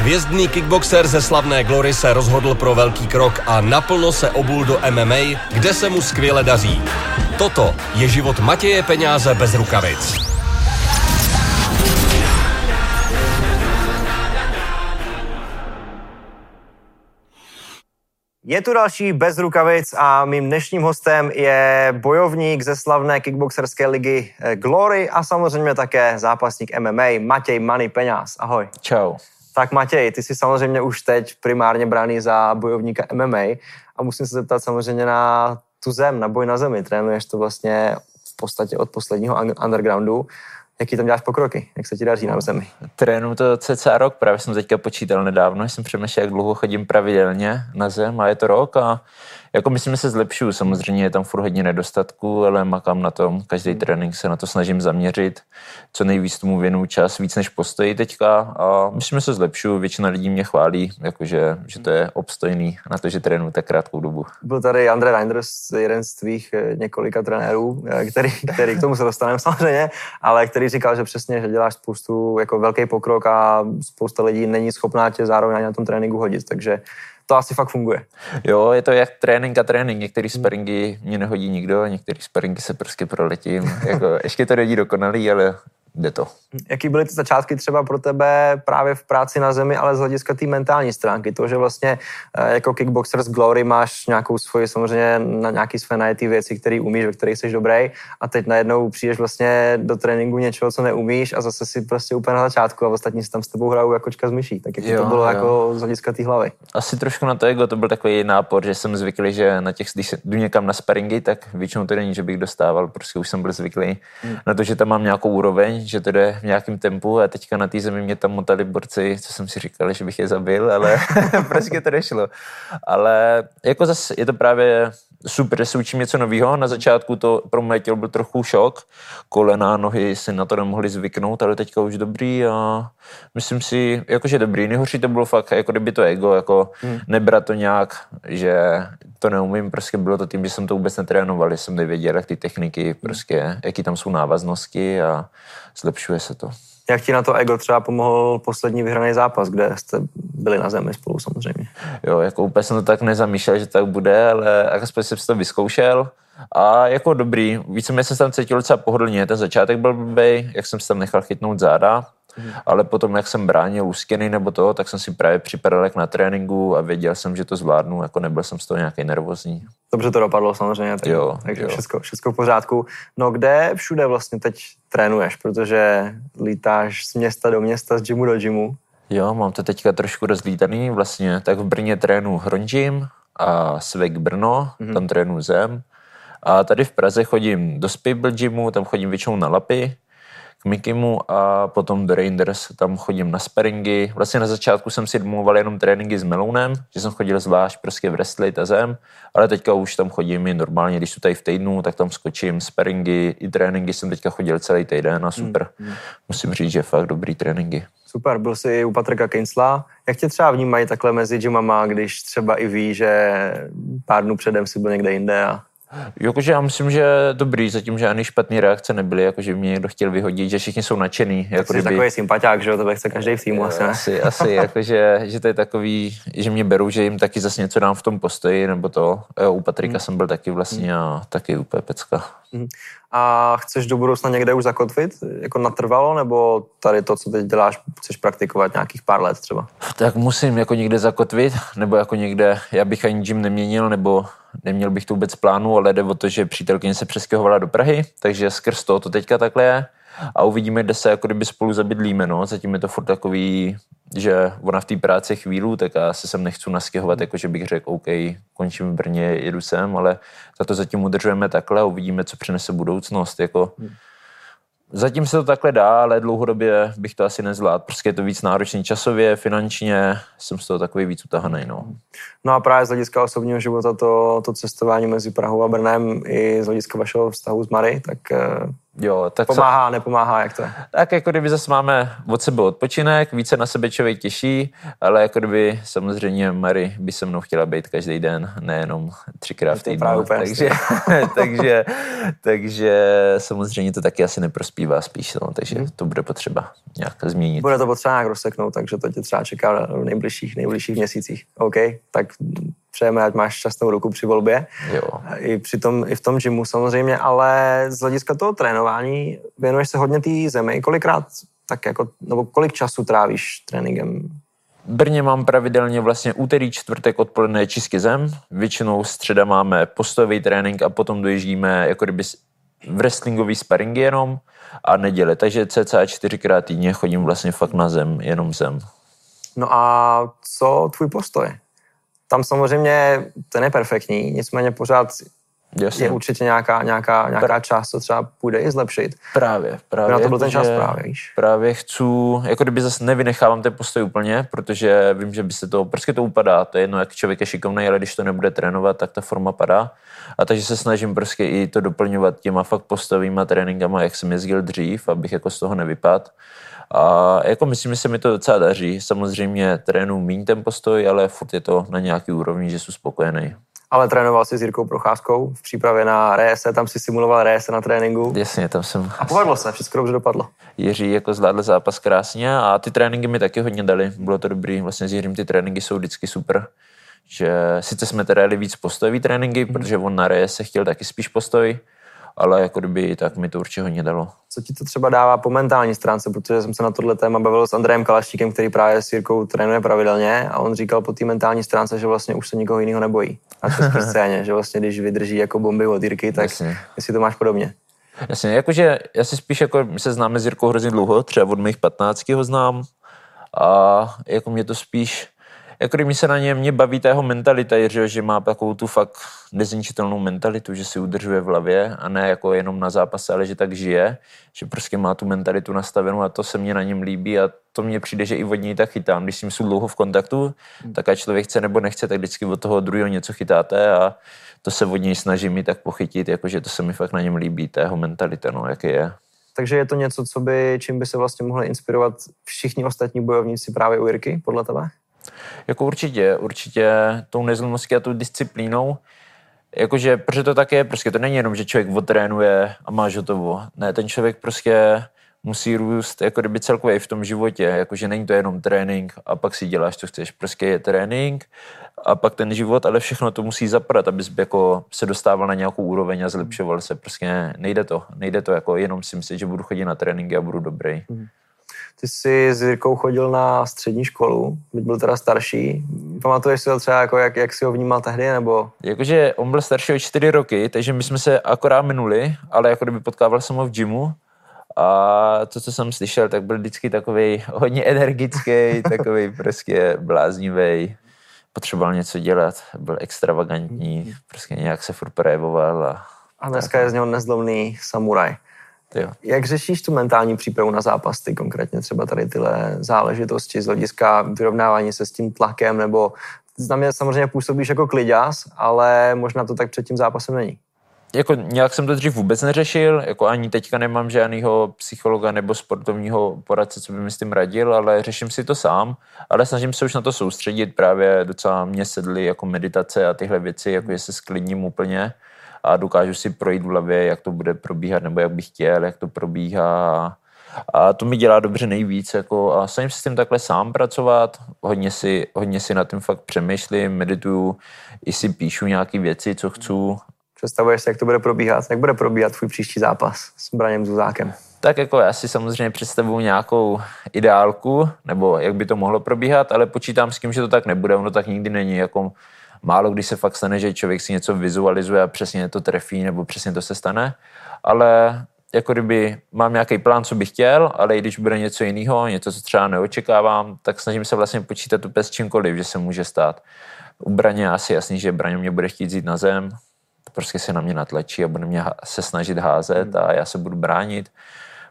Hvězdný kickboxer ze slavné Glory se rozhodl pro velký krok a naplno se obul do MMA, kde se mu skvěle daří. Toto je život Matěje Peňáze bez rukavic. Je tu další bez rukavic a mým dnešním hostem je bojovník ze slavné kickboxerské ligy eh, Glory a samozřejmě také zápasník MMA Matěj Many Peňáz. Ahoj. Čau. Tak Matěj, ty jsi samozřejmě už teď primárně braný za bojovníka MMA a musím se zeptat samozřejmě na tu zem, na boj na zemi. Trénuješ to vlastně v podstatě od posledního undergroundu. Jaký tam děláš pokroky? Jak se ti daří na zemi? Trénu to cca rok, právě jsem teďka počítal nedávno, jsem přemýšlel, jak dlouho chodím pravidelně na zem a je to rok a jako myslím, že se zlepšuju. Samozřejmě je tam furt hodně nedostatků, ale makám na tom. Každý trénink se na to snažím zaměřit. Co nejvíc tomu věnu čas, víc než postojí teďka. A myslím, že se zlepšuju. Většina lidí mě chválí, jakože, že to je obstojný na to, že trénuji tak krátkou dobu. Byl tady Andre Reinders, jeden z tvých eh, několika trenérů, eh, který, který k tomu se dostaneme samozřejmě, ale který říkal, že přesně, že děláš spoustu jako velký pokrok a spousta lidí není schopná tě zároveň na tom tréninku hodit. Takže to asi fakt funguje. Jo, je to jak trénink a trénink. Některý sparingy mě nehodí nikdo, některý sparingy se prostě proletím. jako, ještě to není dokonalý, ale jde to. Jaký byly ty začátky třeba pro tebe právě v práci na zemi, ale z hlediska té mentální stránky? To, že vlastně eh, jako kickboxer z Glory máš nějakou svoji, samozřejmě na nějaký své najetý věci, které umíš, ve kterých jsi dobrý a teď najednou přijdeš vlastně do tréninku něčeho, co neumíš a zase si prostě úplně na začátku a ostatní si tam s tebou hrajou jako kočka z myší. Tak jak jo, to bylo jo. jako z hlediska té hlavy? Asi trošku na to ego, to byl takový nápor, že jsem zvyklý, že na těch, když jdu někam na sparingy, tak většinou to není, že bych dostával, prostě už jsem byl zvyklý hmm. na to, že tam mám nějakou úroveň, že to jde v nějakém tempu a teďka na té zemi mě tam motali borci, co jsem si říkal, že bych je zabil, ale prostě to nešlo. Ale jako zase je to právě super, se učím něco nového. Na začátku to pro moje tělo byl trochu šok. Kolena, nohy si na to nemohli zvyknout, ale teďka už dobrý a myslím si, jakože dobrý. Nejhorší to bylo fakt, jako kdyby to ego, jako hmm. nebrat to nějak, že to neumím, prostě bylo to tím, že jsem to vůbec netrénoval, že jsem nevěděl, jak ty techniky, prostě, jaký tam jsou návaznosti a zlepšuje se to. Jak ti na to ego třeba pomohl poslední vyhraný zápas, kde jste byli na zemi spolu samozřejmě? Jo, jako úplně jsem to tak nezamýšlel, že tak bude, ale aspoň jsem si to vyzkoušel. A jako dobrý, víceméně jsem se tam cítil docela pohodlně. Ten začátek byl blbý, jak jsem se tam nechal chytnout záda, Mm. Ale potom, jak jsem bránil ústěny nebo to, tak jsem si právě připadal jak na tréninku a věděl jsem, že to zvládnu, jako nebyl jsem z toho nějaký nervózní. Dobře to dopadlo samozřejmě, tak, jo, takže jo. Všechno, všechno v pořádku. No kde všude vlastně teď trénuješ, protože lítáš z města do města, z gymu do gymu? Jo, mám to teďka trošku rozlítaný vlastně, tak v Brně trénu Hronžim a Svek Brno, mm-hmm. tam trénu zem. A tady v Praze chodím do Spable Gymu, tam chodím většinou na lapy, k Mikimu a potom do Rangers, tam chodím na sparingy. Vlastně na začátku jsem si domluval jenom tréninky s Melounem, že jsem chodil zvlášť prostě v wrestling a zem, ale teďka už tam chodím i normálně, když jsou tady v týdnu, tak tam skočím sparingy, i tréninky jsem teďka chodil celý týden a super. Mm, mm. Musím říct, že fakt dobrý tréninky. Super, byl jsi u Patrika Kinsla. Jak tě třeba vnímají takhle mezi gymama, když třeba i ví, že pár dnů předem si byl někde jinde a Jakože já myslím, že dobrý, zatím žádný špatný reakce nebyly, jakože mě někdo chtěl vyhodit, že všichni jsou nadšený. Jako jsi kdyby... takový sympatiák, že jo, to chce každý v týmu asi, Asi, asi jakože, že to je takový, že mě berou, že jim taky zase něco dám v tom postoji, nebo to. Jo, u Patrika hmm. jsem byl taky vlastně hmm. a taky úplně pecka. Hmm. A chceš do budoucna někde už zakotvit, jako natrvalo, nebo tady to, co teď děláš, chceš praktikovat nějakých pár let třeba? Tak musím jako někde zakotvit, nebo jako někde, já bych ani gym neměnil, nebo neměl bych to vůbec plánu, ale jde o to, že přítelkyně se přestěhovala do Prahy, takže skrz to to teďka takhle je. A uvidíme, kde se jako kdyby spolu zabydlíme, no. Zatím je to furt takový, že ona v té práci chvíli, tak já se sem nechci nastěhovat, jako že bych řekl, OK, končím v Brně, jedu sem, ale za to zatím udržujeme takhle a uvidíme, co přinese budoucnost, jako. Hmm Zatím se to takhle dá, ale dlouhodobě bych to asi nezvládl. Prostě je to víc náročný časově, finančně, jsem z toho takový víc utahaný. No. no a právě z hlediska osobního života to, to cestování mezi Prahou a Brnem i z hlediska vašeho vztahu s Mary, tak eh, Jo, tak Pomáhá, co? nepomáhá, jak to je? Tak jako kdyby zase máme od sebe odpočinek, více na sebe člověk těší, ale jako kdyby samozřejmě Mary by se mnou chtěla být každý den, nejenom třikrát v týdnu. Takže, takže, takže samozřejmě to taky asi neprospívá spíš, no, takže hmm. to bude potřeba nějak změnit. Bude to potřeba nějak rozseknout, takže to tě třeba čeká v nejbližších, nejbližších měsících. OK, tak přejeme, ať máš šťastnou ruku při volbě. Jo. I, při tom, I v tom gymu samozřejmě, ale z hlediska toho trénování věnuješ se hodně té zemi. Kolikrát, tak jako, nebo kolik času trávíš tréninkem? Brně mám pravidelně vlastně úterý, čtvrtek odpoledne čistě zem. Většinou středa máme postový trénink a potom dojíždíme jako kdyby v wrestlingový sparingy jenom a neděle. Takže cca čtyřikrát týdně chodím vlastně fakt na zem, jenom zem. No a co tvůj postoj? Tam samozřejmě to je perfektní, nicméně pořád Jasně. je určitě nějaká, nějaká, nějaká část, co třeba půjde i zlepšit. Právě, právě. Na to byl ten čas právě, víš. Právě chci, jako kdyby zase nevynechávám ten postoj úplně, protože vím, že by se to, prostě to upadá, to je jedno, jak člověk je šikovný, ale když to nebude trénovat, tak ta forma padá. A takže se snažím prostě i to doplňovat těma fakt postovýma tréninkama, jak jsem jezdil dřív, abych jako z toho nevypadl. A jako myslím, že se mi to docela daří. Samozřejmě trénu méně ten postoj, ale furt je to na nějaký úrovni, že jsem spokojený. Ale trénoval jsi s Jirkou Procházkou v přípravě na RS, tam si simuloval RS na tréninku. Jasně, tam jsem. A povedlo se, všechno dobře dopadlo. Jiří jako zvládl zápas krásně a ty tréninky mi taky hodně dali. Bylo to dobrý, vlastně s Jiřím ty tréninky jsou vždycky super. Že sice jsme teda jeli víc postojový tréninky, mm. protože on na RS se chtěl taky spíš postoj, ale jako kdyby tak mi to určitě hodně dalo. Co ti to třeba dává po mentální stránce, protože jsem se na tohle téma bavil s Andrejem Kalaštíkem, který právě s Jirkou trénuje pravidelně a on říkal po té mentální stránce, že vlastně už se nikoho jiného nebojí na české scéně, že vlastně když vydrží jako bomby od Jirky, tak Jasně. jestli to máš podobně. Jasně, jakože já si spíš jako, my se známe s Jirkou hrozně dlouho, třeba od mých 15 ho znám a jako mě to spíš, jako mi se na něm mě baví ta jeho mentalita, že, že má takovou tu fakt nezničitelnou mentalitu, že si udržuje v hlavě a ne jako jenom na zápase, ale že tak žije, že prostě má tu mentalitu nastavenou a to se mně na něm líbí a to mně přijde, že i od něj tak chytám. Když s ním jsou dlouho v kontaktu, tak a člověk chce nebo nechce, tak vždycky od toho druhého něco chytáte a to se od něj snažím mi tak pochytit, jakože to se mi fakt na něm líbí, ta jeho mentalita, no, jaký je. Takže je to něco, co by, čím by se vlastně mohli inspirovat všichni ostatní bojovníci právě u Jirky, podle tebe? Jako určitě, určitě tou nezlomostí a tou disciplínou, jakože, protože to tak je, prostě to není jenom, že člověk otrénuje a máš hotovo. Ne, ten člověk prostě musí růst jako kdyby celkově v tom životě, jakože není to jenom trénink a pak si děláš, co chceš. Prostě je trénink a pak ten život, ale všechno to musí zapadat, abys jako se dostával na nějakou úroveň a zlepšoval se. Prostě nejde to. Nejde to jako jenom si myslet, že budu chodit na tréninky a budu dobrý. Mm. Ty jsi s Jirkou chodil na střední školu, byť byl teda starší. Pamatuješ si ho třeba, jako jak, jak jsi ho vnímal tehdy, nebo? Jakože on byl starší o čtyři roky, takže my jsme se akorát minuli, ale jako kdyby potkával jsem ho v gymu a to, co jsem slyšel, tak byl vždycky takový hodně energický, takový prostě bláznivý. Potřeboval něco dělat, byl extravagantní, prostě nějak se furt projevoval. A, a dneska tak. je z něho nezlomný samuraj. Jo. Jak řešíš tu mentální přípravu na zápas, ty konkrétně třeba tady tyhle záležitosti z hlediska vyrovnávání se s tím tlakem, nebo na mě samozřejmě působíš jako kliďas, ale možná to tak před tím zápasem není. Jako nějak jsem to dřív vůbec neřešil, jako ani teďka nemám žádného psychologa nebo sportovního poradce, co by mi s tím radil, ale řeším si to sám, ale snažím se už na to soustředit, právě docela mě sedly jako meditace a tyhle věci, jako že se sklidním úplně a dokážu si projít v hlavě, jak to bude probíhat, nebo jak bych chtěl, jak to probíhá. A to mi dělá dobře nejvíc. Jako, a snažím se s tím takhle sám pracovat, hodně si, hodně si na tím fakt přemýšlím, medituju, i si píšu nějaké věci, co chci. Představuješ si, jak to bude probíhat? Jak bude probíhat tvůj příští zápas s Braněm Zuzákem? Tak jako já si samozřejmě představuji nějakou ideálku, nebo jak by to mohlo probíhat, ale počítám s tím, že to tak nebude, ono tak nikdy není. Jako málo kdy se fakt stane, že člověk si něco vizualizuje a přesně to trefí nebo přesně to se stane, ale jako kdyby mám nějaký plán, co bych chtěl, ale i když bude něco jiného, něco, co třeba neočekávám, tak snažím se vlastně počítat úplně s čímkoliv, že se může stát. U Braně asi jasný, že Braně mě bude chtít jít na zem, prostě se na mě natlačí a bude mě se snažit házet a já se budu bránit.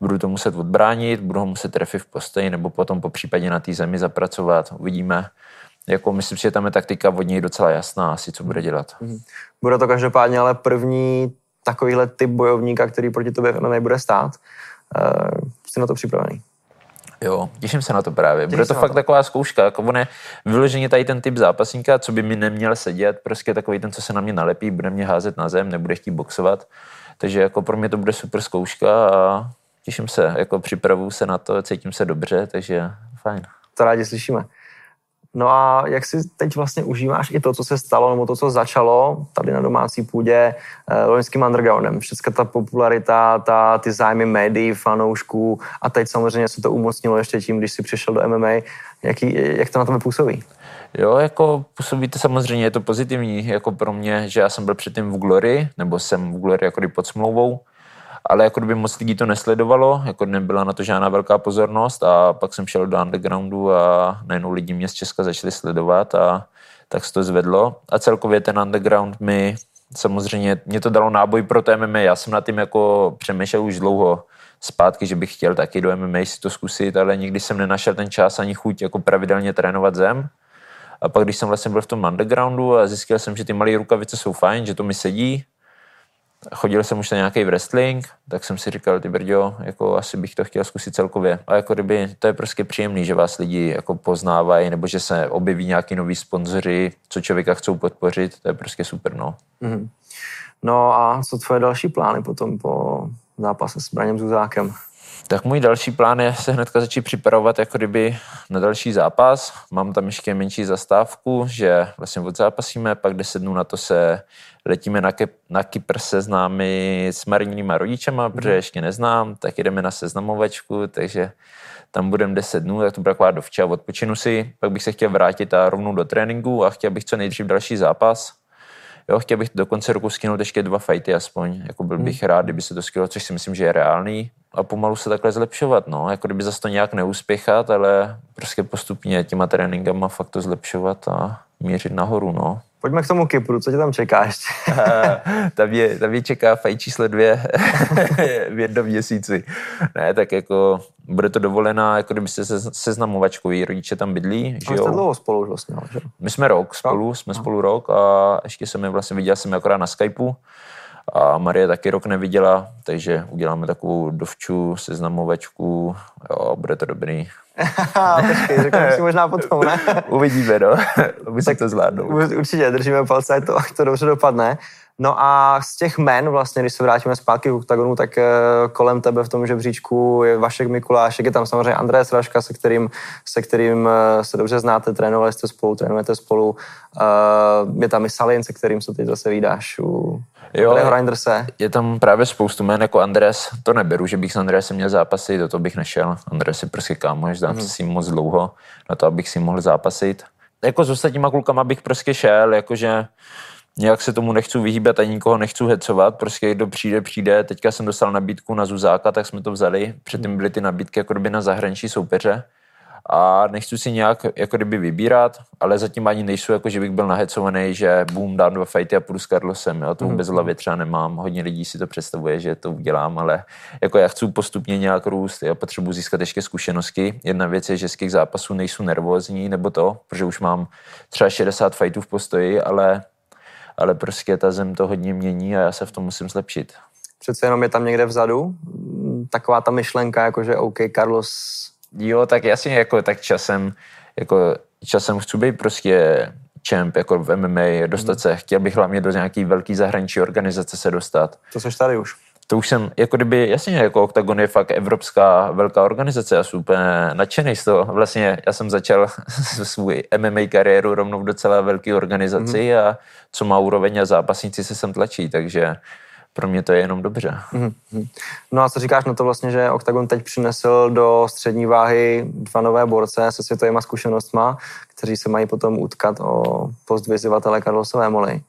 Budu to muset odbránit, budu ho muset trefit v postoji nebo potom po případě na té zemi zapracovat. Uvidíme jako myslím si, že tam je taktika od něj docela jasná asi, co bude dělat. Mhm. Bude to každopádně ale první takovýhle typ bojovníka, který proti tobě v MMA bude stát. Uh, jsi na to připravený? Jo, těším se na to právě. Bude to fakt to. taková zkouška. Jako on je vyloženě tady ten typ zápasníka, co by mi neměl sedět, prostě takový ten, co se na mě nalepí, bude mě házet na zem, nebude chtít boxovat. Takže jako pro mě to bude super zkouška a těším se, jako připravuju se na to, cítím se dobře, takže fajn. To rádi slyšíme. No a jak si teď vlastně užíváš i to, co se stalo, nebo to, co začalo tady na domácí půdě eh, loňským undergroundem. Všechna ta popularita, ta, ty zájmy médií, fanoušků a teď samozřejmě se to umocnilo ještě tím, když si přišel do MMA. Jaký, jak to na tebe působí? Jo, jako působí to samozřejmě, je to pozitivní jako pro mě, že já jsem byl předtím v Glory, nebo jsem v Glory jako pod smlouvou, ale jako kdyby moc lidí to nesledovalo, jako nebyla na to žádná velká pozornost a pak jsem šel do undergroundu a najednou lidi mě z Česka začali sledovat a tak se to zvedlo a celkově ten underground mi samozřejmě, mě to dalo náboj pro to MMA, já jsem na tím jako přemýšlel už dlouho zpátky, že bych chtěl taky do MMA si to zkusit, ale nikdy jsem nenašel ten čas ani chuť jako pravidelně trénovat zem. A pak, když jsem vlastně byl v tom undergroundu a zjistil jsem, že ty malé rukavice jsou fajn, že to mi sedí, chodil jsem už na nějaký wrestling, tak jsem si říkal, ty brďo, jako asi bych to chtěl zkusit celkově. A jako kdyby to je prostě příjemný, že vás lidi jako poznávají, nebo že se objeví nějaký noví sponzoři, co člověka chcou podpořit, to je prostě super, no. Mm-hmm. No a co tvoje další plány potom po zápase s Braněm Zuzákem? Tak můj další plán je se hnedka začít připravovat jako kdyby na další zápas. Mám tam ještě menší zastávku, že vlastně odzápasíme, pak 10 dnů na to se letíme na, Ke- na Kypr známy s Marinýma rodičema, protože mhm. ještě neznám, tak jdeme na seznamovačku, takže tam budeme 10 dnů, tak to bude taková dovča, odpočinu si, pak bych se chtěl vrátit a rovnou do tréninku a chtěl bych co nejdřív další zápas. Jo, chtěl bych do konce roku skinout ještě dva fighty aspoň, jako byl bych hmm. rád, kdyby se to skilo, což si myslím, že je reálný a pomalu se takhle zlepšovat, no, jako kdyby zase to nějak neuspěchat, ale prostě postupně těma tréninkama fakt to zlepšovat a mířit nahoru, no. Pojďme k tomu Kypru, co tě tam čeká ještě? tam, je, tam je čeká fajn číslo dvě v jednom měsíci. Ne, tak jako bude to dovolená, jako kdyby se seznamovačkový, rodiče tam bydlí. Že jste dlouho spolu už vlastně, že? My jsme rok spolu, jsme Aha. spolu rok a ještě jsem je vlastně viděl jsem je akorát na Skypeu a Marie taky rok neviděla, takže uděláme takovou dovču, seznamovačku, jo, bude to dobrý. Počkej, řekneme si možná potom, ne? Uvidíme, no. Musí to zvládnout. Určitě, držíme palce, ať to, ať to dobře dopadne. No a z těch men, vlastně, když se vrátíme zpátky k oktagonu, tak eh, kolem tebe v tom žebříčku je Vašek Mikulášek, je tam samozřejmě André Sraška, se kterým, se kterým eh, se dobře znáte, trénovali jste spolu, trénujete spolu. Uh, je tam i Salin, se kterým se teď zase vydáš u jo, Reinderse. Je tam právě spoustu men jako Andres, to neberu, že bych s Andresem měl zápasit, do toho bych nešel. Andres je prostě kámoš, znám mm. si moc dlouho na to, abych si mohl zápasit. Jako s ostatníma klukama bych prostě šel, jakože nějak se tomu nechci vyhýbat a nikoho nechci hecovat, prostě kdo přijde, přijde. Teďka jsem dostal nabídku na Zuzáka, tak jsme to vzali. Předtím byly ty nabídky jako kdyby na zahraniční soupeře a nechci si nějak jako kdyby vybírat, ale zatím ani nejsou, jako že bych byl nahecovaný, že boom, dám dva fighty a půjdu s Carlosem, jo, to vůbec mm-hmm. hlavě třeba nemám, hodně lidí si to představuje, že to udělám, ale jako já chci postupně nějak růst, já potřebuji získat ještě zkušenosti. Jedna věc je, že z těch zápasů nejsou nervózní, nebo to, protože už mám třeba 60 fightů v postoji, ale ale prostě ta zem to hodně mění a já se v tom musím zlepšit. Přece jenom je tam někde vzadu taková ta myšlenka, jako že OK, Carlos... Jo, tak jasně, jako tak časem, jako časem chci být prostě champ jako v MMA, dostat hmm. se, chtěl bych hlavně do nějaký velký zahraniční organizace se dostat. To seš tady už to už jsem, jako kdyby, jasně, jako Octagon je fakt evropská velká organizace, já jsem úplně nadšený z toho. Vlastně já jsem začal svůj MMA kariéru rovnou v docela velké organizaci mm-hmm. a co má úroveň a zápasníci se sem tlačí, takže pro mě to je jenom dobře. Mm-hmm. No a co říkáš na to vlastně, že Octagon teď přinesl do střední váhy dva nové borce se světovými zkušenostma, kteří se mají potom utkat o post vyzývatele Karlosové Moly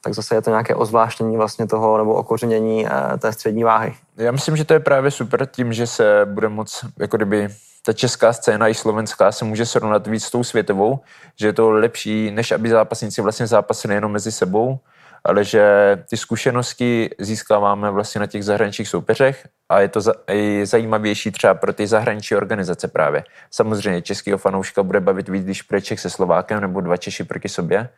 tak zase je to nějaké ozvláštění vlastně toho nebo okořenění eh, té střední váhy. Já myslím, že to je právě super tím, že se bude moc, jako kdyby ta česká scéna i slovenská se může srovnat víc s tou světovou, že je to lepší, než aby zápasníci vlastně zápasili jenom mezi sebou, ale že ty zkušenosti získáváme vlastně na těch zahraničních soupeřech a je to i zajímavější třeba pro ty zahraniční organizace právě. Samozřejmě českého fanouška bude bavit víc, když bude se Slovákem nebo dva Češi proti sobě,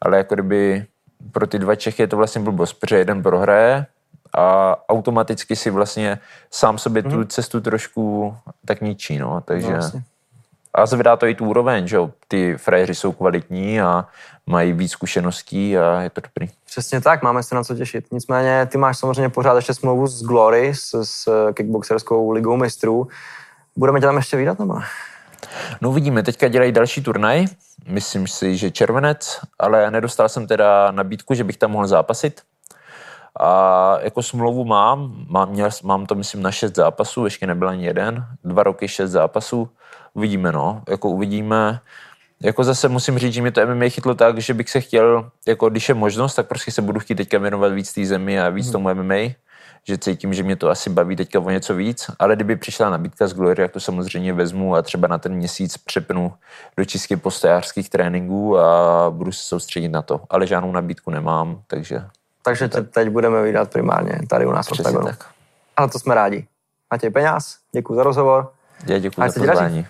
ale jako kdyby pro ty dva Čechy je to vlastně blbost, protože jeden prohraje a automaticky si vlastně sám sobě tu mm. cestu trošku tak ničí, no, takže... No, vlastně. a zvedá to i tu úroveň, že ty frajeři jsou kvalitní a mají víc zkušeností a je to dobrý. Přesně tak, máme se na co těšit. Nicméně ty máš samozřejmě pořád ještě smlouvu s Glory, s, s kickboxerskou ligou mistrů. Budeme tě tam ještě vydat, nebo No uvidíme, teďka dělají další turnaj, myslím si, že červenec, ale nedostal jsem teda nabídku, že bych tam mohl zápasit. A jako smlouvu mám, mám, měl, mám to myslím na šest zápasů, ještě nebyl ani jeden, dva roky šest zápasů, uvidíme no, jako uvidíme, jako zase musím říct, že mě to MMA chytlo tak, že bych se chtěl, jako když je možnost, tak prostě se budu chtít teďka věnovat víc té zemi a víc hmm. tomu MMA, že cítím, že mě to asi baví teďka o něco víc, ale kdyby přišla nabídka z Glory, jak to samozřejmě vezmu a třeba na ten měsíc přepnu do čistě postojářských tréninků a budu se soustředit na to. Ale žádnou nabídku nemám, takže... Takže tě teď budeme vydat primárně tady u nás v Tak. A to jsme rádi. Matěj Peňáz, děkuji za rozhovor. Já děkuji za pozvání.